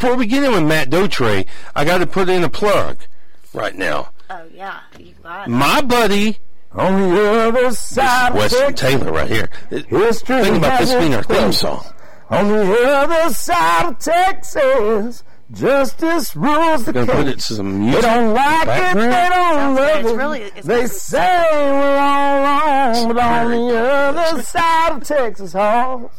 before we get in with Matt Dotray, I got to put in a plug right now. Oh yeah, you got it. My buddy, On the other side of Weston Texas, Taylor, right here. history Think about this being our theme song. On the other side of Texas, justice rules the Gonna put it to some They don't like it, they don't Sounds good. love It's it. really- it's they really say we're all wrong, but on the other side of Texas, oh,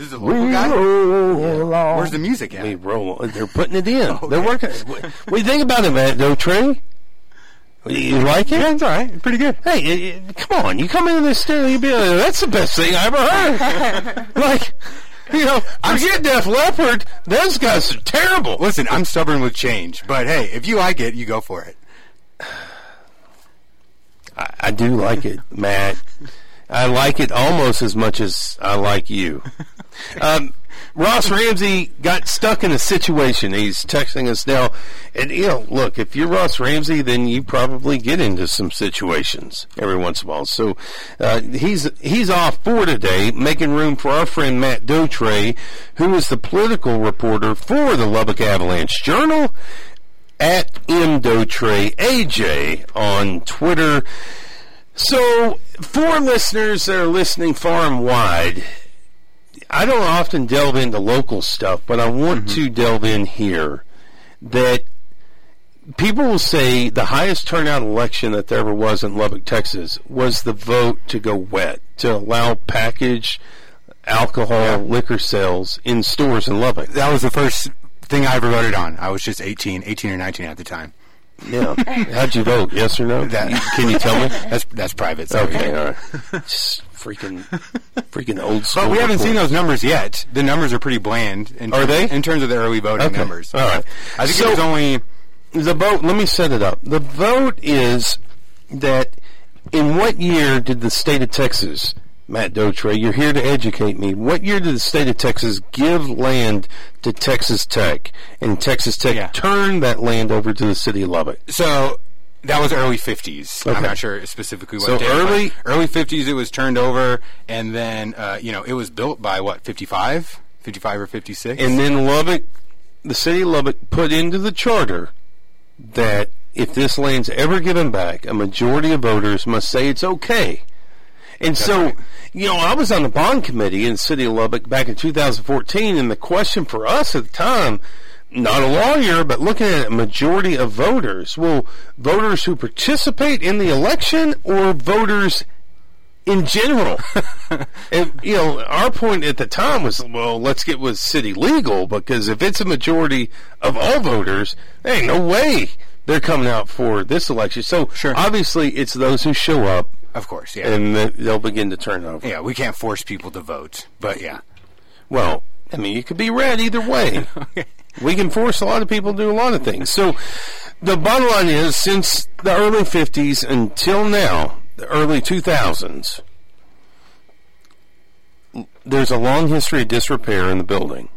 This is a we guy. roll along. Where's the music at? We roll. They're putting it in. They're working. What, do you think about it, man? Matt Dotray? You like it? Yeah, it's all right. Pretty good. Hey, eh, eh, come on! You come into this studio, you be like, "That's the best thing I ever heard." like, you know, forget Def Leppard. Those guys are terrible. Listen, I'm stubborn with change, but hey, if you like it, you go for it. I, I do like it, Matt. I like it almost as much as I like you. Um, Ross Ramsey got stuck in a situation. He's texting us now, and you know, look, if you're Ross Ramsey, then you probably get into some situations every once in a while. So uh, he's he's off for today, making room for our friend Matt Dotray, who is the political reporter for the Lubbock Avalanche Journal at mdotray aj on Twitter. So, for listeners that are listening far and wide, I don't often delve into local stuff, but I want mm-hmm. to delve in here that people will say the highest turnout election that there ever was in Lubbock, Texas was the vote to go wet, to allow packaged alcohol liquor sales in stores in Lubbock. That was the first thing I ever voted on. I was just 18, 18 or 19 at the time. Yeah. How'd you vote? Yes or no? That- Can you tell me? That's that's private. Sorry. Okay, all right. Just freaking, freaking old school. But we haven't seen those numbers yet. The numbers are pretty bland. In Are they? In terms of the early voting Okay. numbers. All right. I think So- it was only. The vote. Let me set it up. The vote is that in what year did the state of Texas, Matt Dotray, you're here to educate me. What year did the state of Texas give land to Texas Tech, and Texas Tech Yeah. turn that land over to the city of Lubbock? So that was early 50s. Okay. I'm not sure specifically what So but early- early 50s it was turned over and then uh, you know it was built by what 55 55 or 56 And then Lubbock, the city of Lubbock, put into the charter that if this land's ever given back, a majority of voters must say it's okay. And so, right. you know, I was on the bond committee in the city of Lubbock back in 2014, and the question for us at the time, not a lawyer, but looking at a majority of voters, well, voters who participate in the election or voters in general. and you know, our point at the time was, well, let's get with city legal because if it's a majority of all voters, there ain't no way they're coming out for this election. So Sure. obviously, it's those who show up, of course yeah and they'll begin to turn over. yeah we can't force people to vote but yeah Well, I mean, you could be read either way. We can force a lot of people to do a lot of things. So the bottom line is, since the early 50s until now, the early 2000s, there's a long history of disrepair in the building.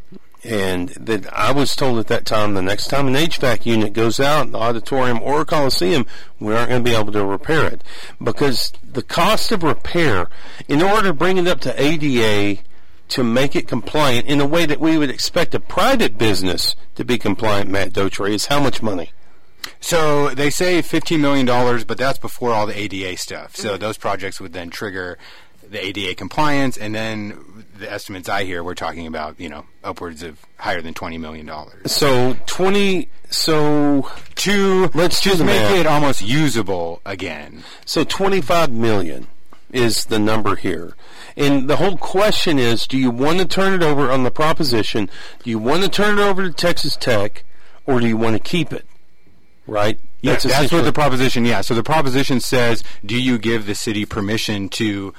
And that I was told at that time, the next time an HVAC unit goes out the auditorium or coliseum, we aren't going to be able to repair it because the cost of repair, in order to bring it up to ADA, to make it compliant in a way that we would expect a private business to be compliant, Matt Dotray, is how much money? so they say 15 million dollars but that's before all the ADA stuff. So mm-hmm. those projects would then trigger the ADA compliance and then the estimates I hear we're talking about you know upwards of higher than 20 million dollars. So twenty. So to Let's just make it almost usable again. So twenty five million is the number here, and the whole question is: Do you want to turn it over on the proposition? Do you want to turn it over to Texas Tech, or do you want to keep it? Right. Yeah, that's, what the proposition. Yeah, so the proposition says, do you give the city permission to?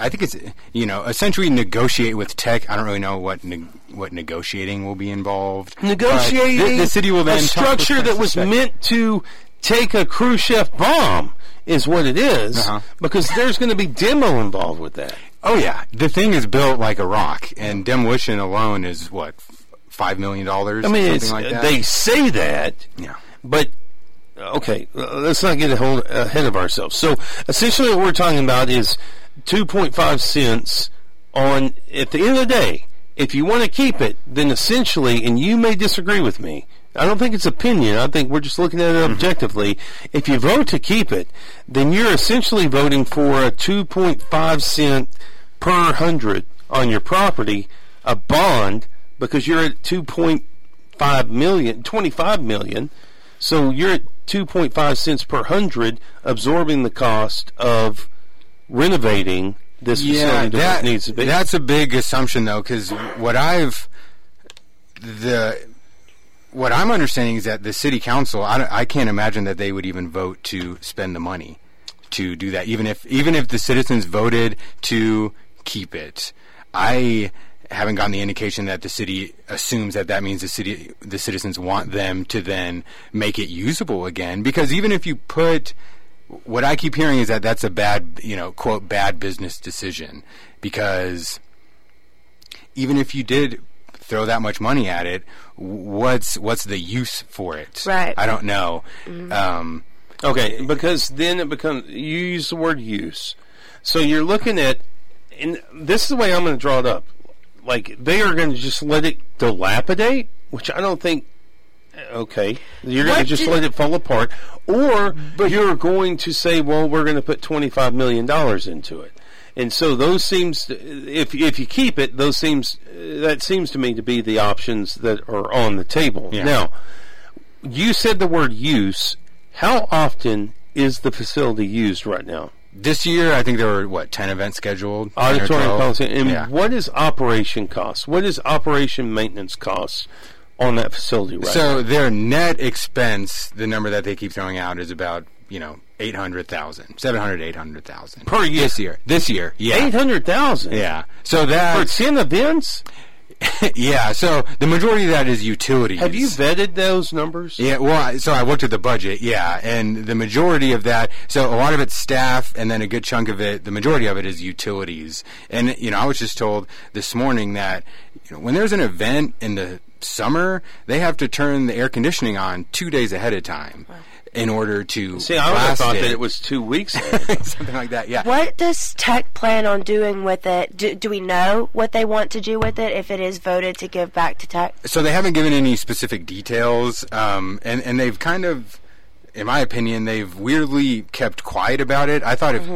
I think it's you know essentially negotiate with tech. I don't really know what neg- what negotiating will be involved. Negotiating the, the city will then a structure that was Tech. meant to take a Khrushchev bomb is what it is, Uh-huh. because there's going to be demo involved with that. Oh yeah, the thing is built like a rock, and demolition alone is what five million dollars. I mean, like that. they say that, yeah. but okay, uh, let's not get ahead of ourselves. So essentially, what we're talking about is 2.5 cents on. At the end of the day, if you want to keep it, then essentially, and you may disagree with me. I don't think it's opinion. I think we're just looking at it mm-hmm. objectively. If you vote to keep it, then you're essentially voting for a 2.5 cent per hundred on your property, a bond, because you're at 2.5 million, 25 million. So you're at 2.5 cents per hundred, absorbing the cost of renovating this Yeah, facility that, needs to be. that's a big assumption though, because what I've the what I'm understanding is that the city council, I, I can't imagine that they would even vote to spend the money to do that, even if even if the citizens voted to keep it. I haven't gotten the indication that the city assumes that that means the city the citizens want them to then make it usable again because even if you put what I keep hearing is that that's a bad, you know, quote, bad business decision because even if you did throw that much money at it, what's what's the use for it? Right. I don't know. Um, Okay, because then it becomes you use the word use. So you're looking at and this is the way I'm going to draw it up. Like they are going to just let it dilapidate, which I don't think okay. You're going to just let it fall apart or but you're going to say, well, we're going to put 25 million dollars into it. And so those seems if if you keep it, those seems that seems to me to be the options that are on the table. Yeah. Now, you said the word use. How often is the facility used right now? this year, I think there were what ten events scheduled. Auditorium 12? policy. And Yeah. what is operation costs? What is operation maintenance costs on that facility right now? So their net expense, the number that they keep throwing out, is about you know eight hundred thousand, seven hundred, eight hundred thousand Per year? This year, this year, yeah, Eight hundred thousand. yeah. So that For that, ten events. yeah. So the majority of that is utilities. Have you vetted those numbers? Yeah, well, I- so I looked at the budget, yeah, and the majority of that, so a lot of it's staff, and then a good chunk of it, the majority of it is utilities. And, you know, I was just told this morning that you know, when there's an event in the summer, they have to turn the air conditioning on two days ahead of time in order to See, I would have blast thought it. that it was two weeks. something like that, yeah. What does Tech plan on doing with it? Do, do we know what they want to do with it if it is voted to give back to Tech? So they haven't given any specific details, um, and and they've kind of, in my opinion, they've weirdly kept quiet about it. I thought if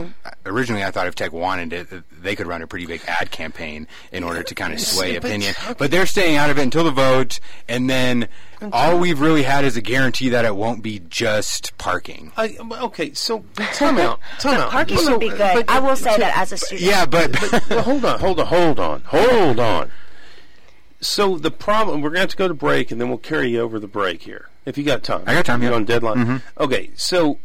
originally I thought if Tech wanted it, they could run a pretty big ad campaign in order to kind of sway opinion. But they're staying out of it until the vote, and then all we've really had is a guarantee that it won't be just parking. I, uh, okay, so time out. Time out. Parking So, would be good. but- I will say so- that as a student. Yeah, but, Well, hold on, hold on, hold on, hold on. So the problem, we're going to have to go to break, and then we'll carry you over the break here, if you got time. I got time, You're yeah. on deadline. Mm-hmm. Okay, so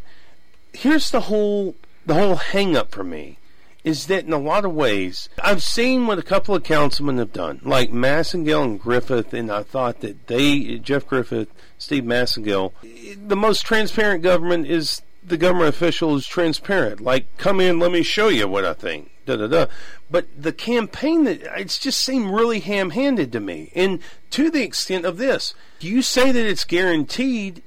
here's the whole the whole hang up for me is that in a lot of ways I've seen what a couple of councilmen have done, like Massengale and Griffith, and I thought that they Jeff Griffith, Steve Massengale, the most transparent government is the government official is transparent. Like, come in, let me show you what I think. Da da da. But the campaign that it's just seemed really ham-handed to me, and to the extent of this, you say that it's guaranteed.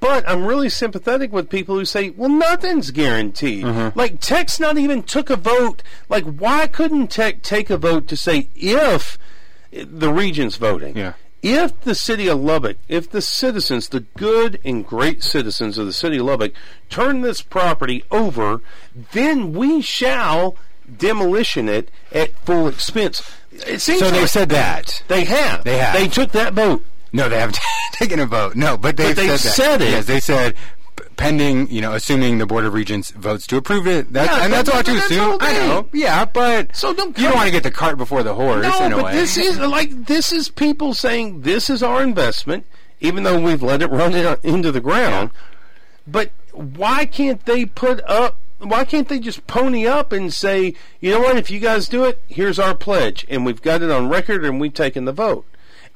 But I'm really sympathetic with people who say, well, nothing's guaranteed. Mm-hmm. Like, Tech's not even took a vote. Like, why couldn't Tech take a vote to say if the region's voting? Yeah. If the city of Lubbock, if the citizens, the good and great citizens of the city of Lubbock, turn this property over, then we shall demolition it at full expense. It seems so they like said that. they have. They have. They took that vote. No, they haven't taken a vote. No, but they've they said, said it. Yes, they said pending, you know, assuming the Board of Regents votes to approve it. That's, Yeah, and that's to but that's assume. I know. Yeah, but So don't you don't want to get the cart before the horse No, in a but way. this is like this is people saying this is our investment, even though we've let it run into the ground. But why can't they put up? Why can't they just pony up and say, you know what? If you guys do it, here's our pledge, and we've got it on record, and we've taken the vote.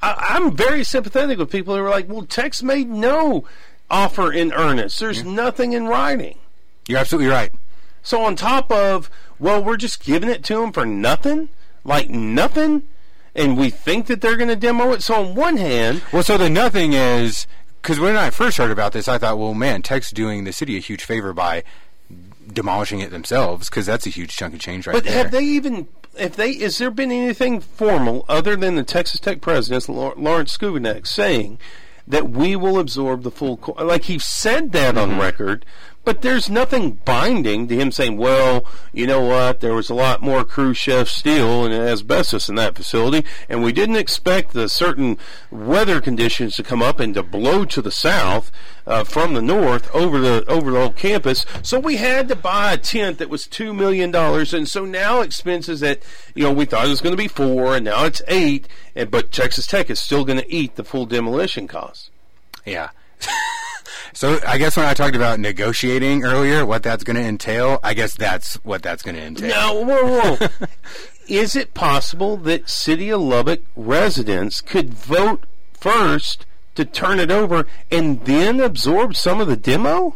I, I'm very sympathetic with people who are like, well, Tex made no offer in earnest. There's nothing in writing. You're absolutely right. So on top of, well, we're just giving it to them for nothing, like nothing, and we think that they're going to demo it. So on one hand, Well, so the nothing is because when I first heard about this, I thought, well, man, Tech's doing the city a huge favor by demolishing it themselves because that's a huge chunk of change right but there. have they even if they is there been anything formal other than the Texas Tech president Lawrence Schovanec saying that we will absorb the full co- like he said that on mm-hmm. record, but there's nothing binding to him saying, well, you know what, there was a lot more Khrushchev steel and asbestos in that facility, and we didn't expect the certain weather conditions to come up and to blow to the south uh, from the north over the over the whole campus. So we had to buy a tent that was two million dollars, and so now expenses that you know we thought it was going to be four, and now it's eight, and but Texas Tech is still going to eat the full demolition costs. Yeah. so I guess when I talked about negotiating earlier, what that's going to entail, I guess that's what that's going to entail. No, whoa, whoa. Is it possible that City of Lubbock residents could vote first to turn it over and then absorb some of the demo?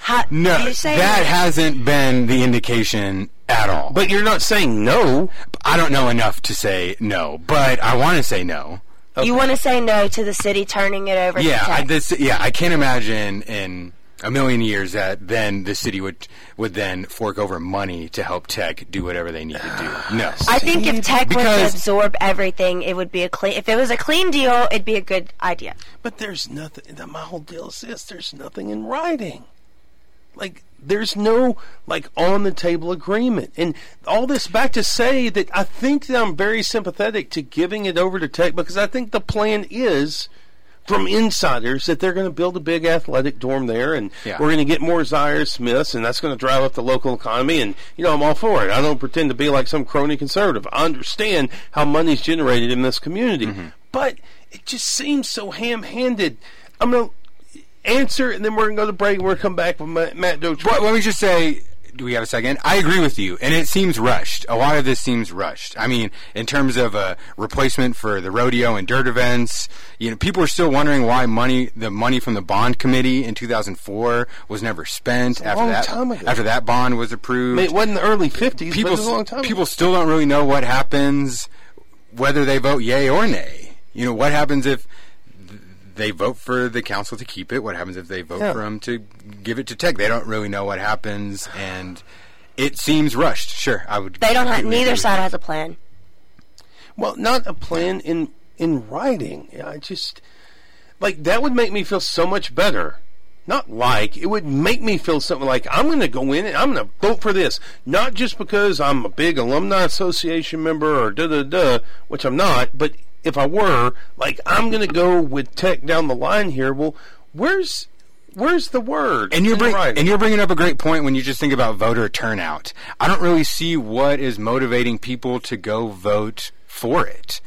How, No, you say that hasn't been the indication at all. But you're not saying no. I don't know enough to say no, but I want to say no. You want to say no to the city turning it over Yeah, to I, this, yeah, I can't imagine in a million years that then the city would would then fork over money to help tech do whatever they need to do. No, I think if Tech was to absorb everything, it would be a clean. If it was a clean deal, it'd be a good idea. But there's nothing. the- My whole deal is this: there's nothing in writing. Like there's no like on the table agreement, and all this back to say that I think that I'm very sympathetic to giving it over to Tech because I think the plan is. From insiders, that they're going to build a big athletic dorm there, and Yeah. we're going to get more Zhaire Smiths, and that's going to drive up the local economy. And you know, I'm all for it. I don't pretend to be like some crony conservative. I understand how money's generated in this community, mm-hmm. but it just seems so ham-handed. I'm going to answer, and then we're going to go to break. and We're going to come back with Ma- Matt Dotray. But let me just say, do we have a second? I agree with you, and it seems rushed. A lot of this seems rushed. I mean, in terms of a replacement for the rodeo and dirt events, you know, people are still wondering why money, the money from the bond committee in 2004 was never spent after long that time ago. after that bond was approved. I mean, it wasn't the early 50s, but people it was a long time ago. still don't really know what happens whether they vote yay or nay. You know, what happens if they vote for the council to keep it? What happens if they vote Yeah. for them to give it to Tech? They don't really know what happens, and it seems rushed. Sure, I would. They don't have. Neither side has a plan. Well, not a plan in in writing. I just like that would make me feel so much better. Not like it would make me feel something like I'm going to go in and I'm going to vote for this, not just because I'm a big alumni association member or da da da, which I'm not. But if I were, like, I'm going to go with Tech down the line here. Well, where's where's the word? And you're bring, and you're bringing up a great point when you just think about voter turnout. I don't really see what is motivating people to go vote for it.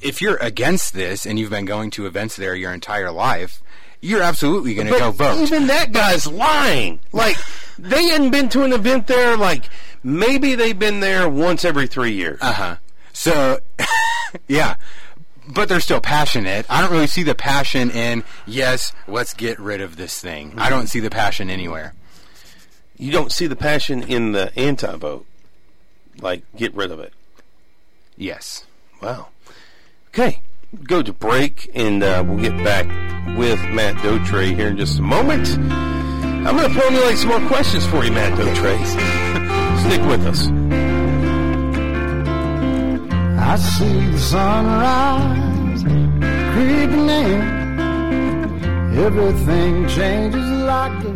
If you're against this and you've been going to events there your entire life, you're absolutely going to go vote. Even that guy's lying. Like they hadn't been to an event there. Like maybe they've been there once every three years. Uh huh. So, yeah. But they're still passionate. I don't really see the passion in, yes, let's get rid of this thing. I don't see the passion anywhere. you don't see the passion in the anti-vote. Like get rid of it. Yes. Wow. Okay. Go to break, and uh, we'll get back with Matt Dotray here in just a moment. I'm going to formulate some more questions for you, Matt Dotray. Stick with us. I see the sunrise creeping in. Everything changes like a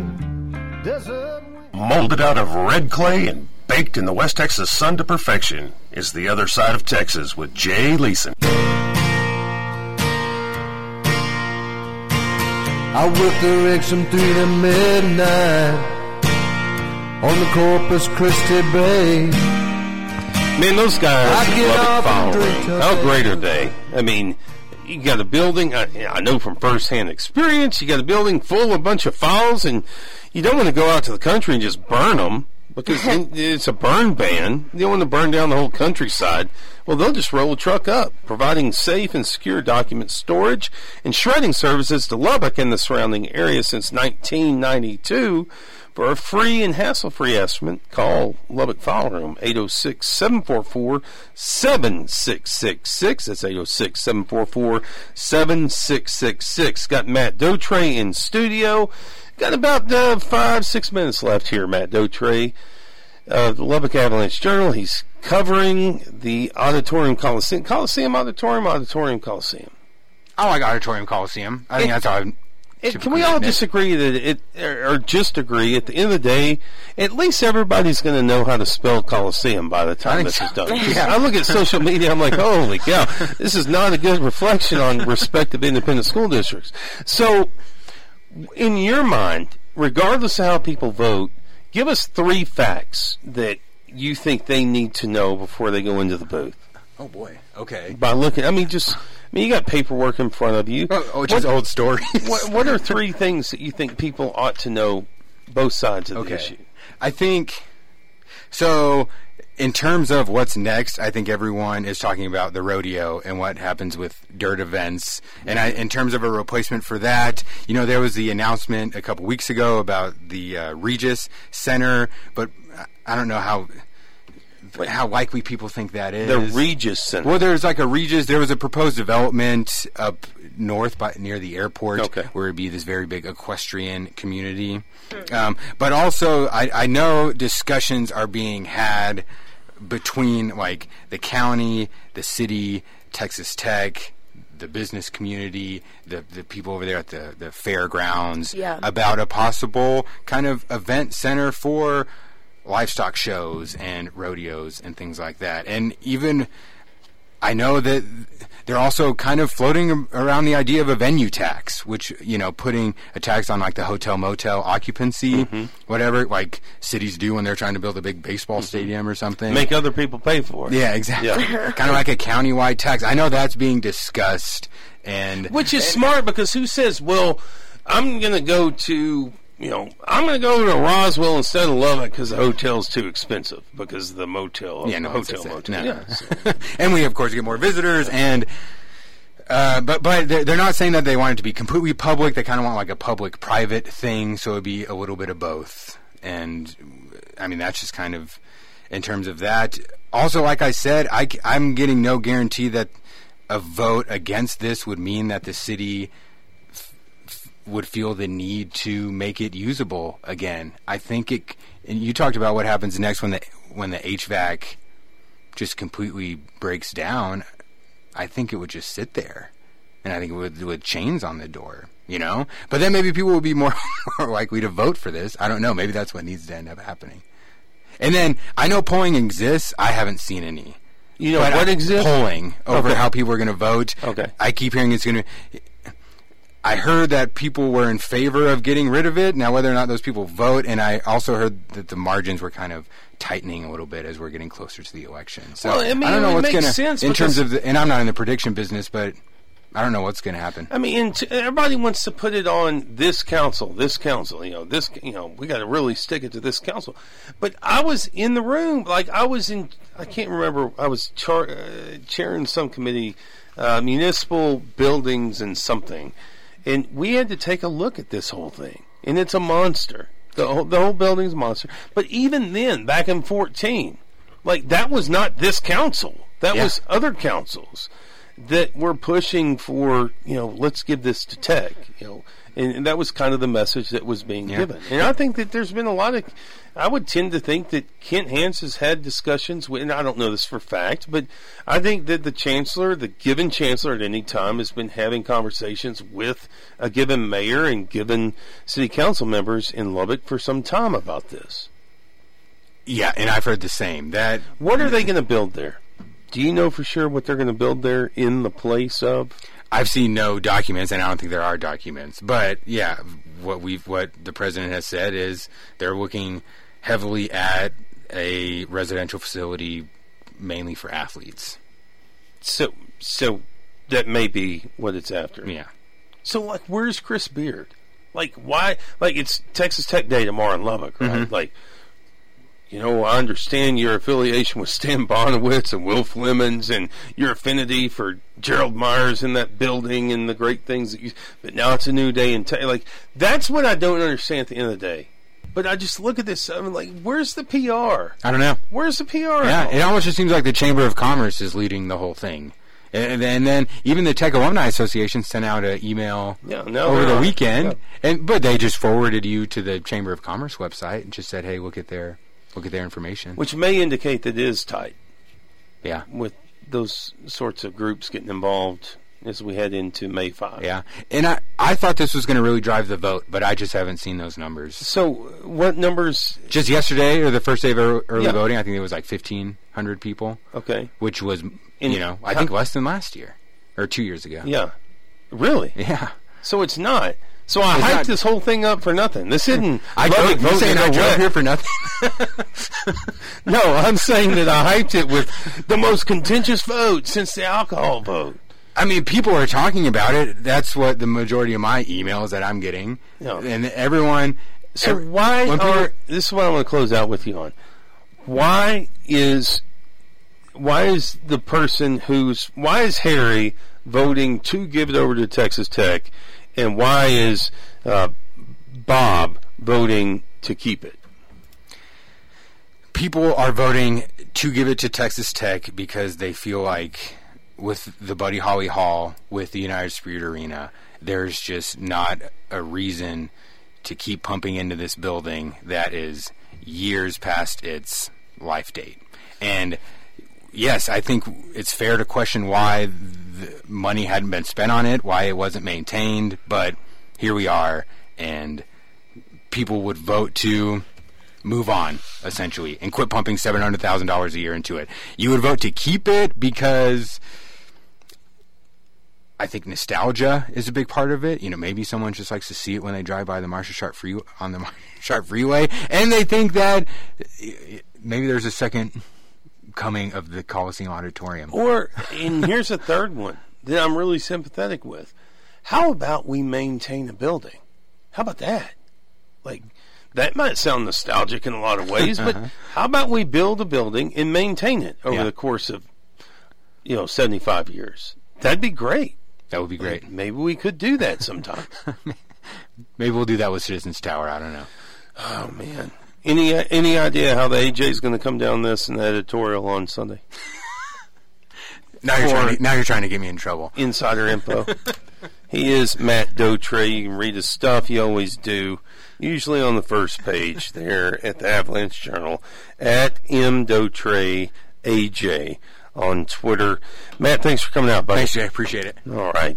desert. Molded out of red clay and baked in the West Texas sun to perfection is the other side of Texas with Jay Leeson. I worked the Wrexham through the midnight on the Corpus Christi Bay. Man, those guys love off it and following. Oh, how great are they? I mean, you got a building. Uh, I, I know from firsthand experience. You got a building full of a bunch of files, and you don't want to go out to the country and just burn them because it's a burn ban. You don't want to burn down the whole countryside. Well, they'll just roll a truck up, providing safe and secure document storage and shredding services to Lubbock and the surrounding area since 1992. For a free and hassle-free estimate, call Lubbock File Room 806-744-7666. That's 806-744-7666. Got Matt Dotray in studio. Got about uh, five, six minutes left here, Matt Dotray. of the Lubbock Avalanche Journal. He's covering the Auditorium Coliseum, Coliseum Auditorium, Auditorium Coliseum. I like Auditorium Coliseum. I think It- that's how. I It, can we all disagree that it, or or just agree at the end of the day, at least everybody's going to know how to spell Coliseum by the time think this is done. Yeah. I look at social media, I'm like, holy cow, this is not a good reflection on respective independent school districts. So, in your mind, regardless of how people vote, give us three facts that you think they need to know before they go into the booth. Oh boy. Okay. By looking, I mean, just, I mean, you got paperwork in front of you. Oh, oh, just old stories. What, what are three things that you think people ought to know both sides of the Okay. issue? I think so. In terms of what's next, I think everyone is talking about the rodeo and what happens with dirt events. And I, in terms of a replacement for that, you know, there was the announcement a couple weeks ago about the uh, Regis Center, but I don't know how how likely people think that is. The Regis Center. Well, there's like a Regis. There was a proposed development up north by near the airport Okay. where it'd be this very big equestrian community. Um, but also, I, I know discussions are being had between like the county, the city, Texas Tech. The business community, the the people over there at the, the fairgrounds, Yeah. about a possible kind of event center for livestock shows and rodeos and things like that. And even I know that they're also kind of floating around the idea of a venue tax, which you know, putting a tax on like the hotel motel occupancy, mm-hmm. whatever, like cities do when they're trying to build a big baseball mm-hmm. stadium or something. Make other people pay for it. yeah, exactly. Yeah. kind of like a countywide tax. I know that's being discussed, and Which is smart because who says, well, I'm going to go to, you know, I'm going to go to Roswell instead of Lubbock because the hotel's too expensive because the motel, Yeah, no hotel, motel. No. Yeah, so- and we of course get more visitors and uh, but but they're, they're not saying that they want it to be completely public. They kind of want like a public private thing, so it'd be a little bit of both. And I mean that's just kind of in terms of that. Also, like I said, I, I'm getting no guarantee that a vote against this would mean that the city would feel the need to make it usable again. I think it. And you talked about what happens next when the when the HVAC just completely breaks down, I think it would just sit there, and I think it would with chains on the door, you know. But then maybe people would be more, more likely to vote for this. I don't know. Maybe that's what needs to end up happening. And then I know polling exists. I haven't seen any. You know But what I- exists? Polling over Okay. how people are going to vote. Okay. I keep hearing it's going to. I heard that people were in favor of getting rid of it. Now, whether or not those people vote, and I also heard that the margins were kind of tightening a little bit as we're getting closer to the election. So Well, I mean, don't know what's going to sense in terms of the, and I'm not in the prediction business, but I don't know what's going to happen. I mean, t- everybody wants to put it on this council, this council. You know, this. You know, we got to really stick it to this council. But I was in the room, like I was in. I can't remember. I was char- uh, chairing some committee, uh, municipal buildings and something, and we had to take a look at this whole thing, and it's a monster. The whole, the whole building's a monster. But even then, back in fourteen, like that was not this council. That Yeah. was other councils that were pushing for, you know, let's give this to tech, you know, and, and that was kind of the message that was being Yeah. given. And I think that there's been a lot of, I would tend to think that Kent Hance has had discussions with, and I don't know this for fact, but I think that the chancellor, the given chancellor at any time, has been having conversations with a given mayor and given city council members in Lubbock for some time about this. Yeah, and I've heard the same. That What are they going to build there? Do you know for sure what they're going to build there in the place of? I've seen no documents, and I don't think there are documents. But yeah, what we what the president has said is they're looking heavily at a residential facility mainly for athletes. So, so that may be what it's after. Yeah. So, like, where's Chris Beard? Like, why? Like, it's Texas Tech Day tomorrow in Lubbock, right? Mm-hmm. Like, you know, I understand your affiliation with Stan Bonowitz and Will Flemons and your affinity for Gerald Myers in that building and the great things that you. But now it's a new day and Tech. Like, that's what I don't understand at the end of the day. But I just look at this. I'm like, where's the PR? I don't know. Where's the PR? Yeah, it almost just seems like the Chamber of Commerce is leading the whole thing. And, and then even the Tech Alumni Association sent out an email Yeah, no, over the weekend, Yeah. and but they just forwarded you to the Chamber of Commerce website and just said, "Hey, look at their look at their information. which may indicate that it is tight yeah. with those sorts of groups getting involved as we head into May 5. Yeah, and I I thought this was going to really drive the vote, but I just haven't seen those numbers. So, what numbers? Just yesterday or the first day of early Yeah. voting, I think it was like fifteen hundred people, Okay. which was In- you know I how- think less than last year or two years ago. Yeah. Really? Yeah. So it's not. So I It's hyped not- this whole thing up for nothing. This isn't. I drove, you vote saying I drove here for nothing? No, I'm saying that I hyped it with the most contentious vote since the alcohol vote. I mean, people are talking about it. That's what the majority of my emails that I'm getting, Yeah. and everyone. So every- why when people- are this is what I want to close out with you on. Why is why is the person who's why is Harry voting to give it over to Texas Tech, and why is uh, Bob voting to keep it? people are voting to give it to Texas Tech because they feel like with the Buddy Holly Hall, with the United Spirit Arena, there's just not a reason to keep pumping into this building that is years past its life date. And yes, I think it's fair to question why money hadn't been spent on it, why it wasn't maintained, but here we are, and people would vote to move on essentially and quit pumping seven hundred thousand dollars a year into it. You would vote to keep it because I think nostalgia is a big part of it. You know, maybe someone just likes to see it when they drive by the Marsha Sharp on the Marsha Sharp Freeway, and they think that uh, maybe there's a second coming of the Coliseum Auditorium. Or and here's a third one that I'm really sympathetic with. How about we maintain a building? How about that? Like that might sound nostalgic in a lot of ways, but uh-huh. how about we build a building and maintain it over Yeah. the course of you know 75 years? That'd be great. That would be great. Maybe we could do that sometime. Maybe we'll do that with Citizens Tower. I don't know. oh man. Any any idea how the AJ is going to come down this in the editorial on Sunday? Now you're Or- trying to, now you're trying to get me in trouble. insider info. he is Matt Dotray. You can read his stuff. You always do. Usually on the first page there at the Avalanche Journal at M Dotray AJ on Twitter. Matt, thanks for coming out, buddy. Thanks, Jay. Appreciate it. All right.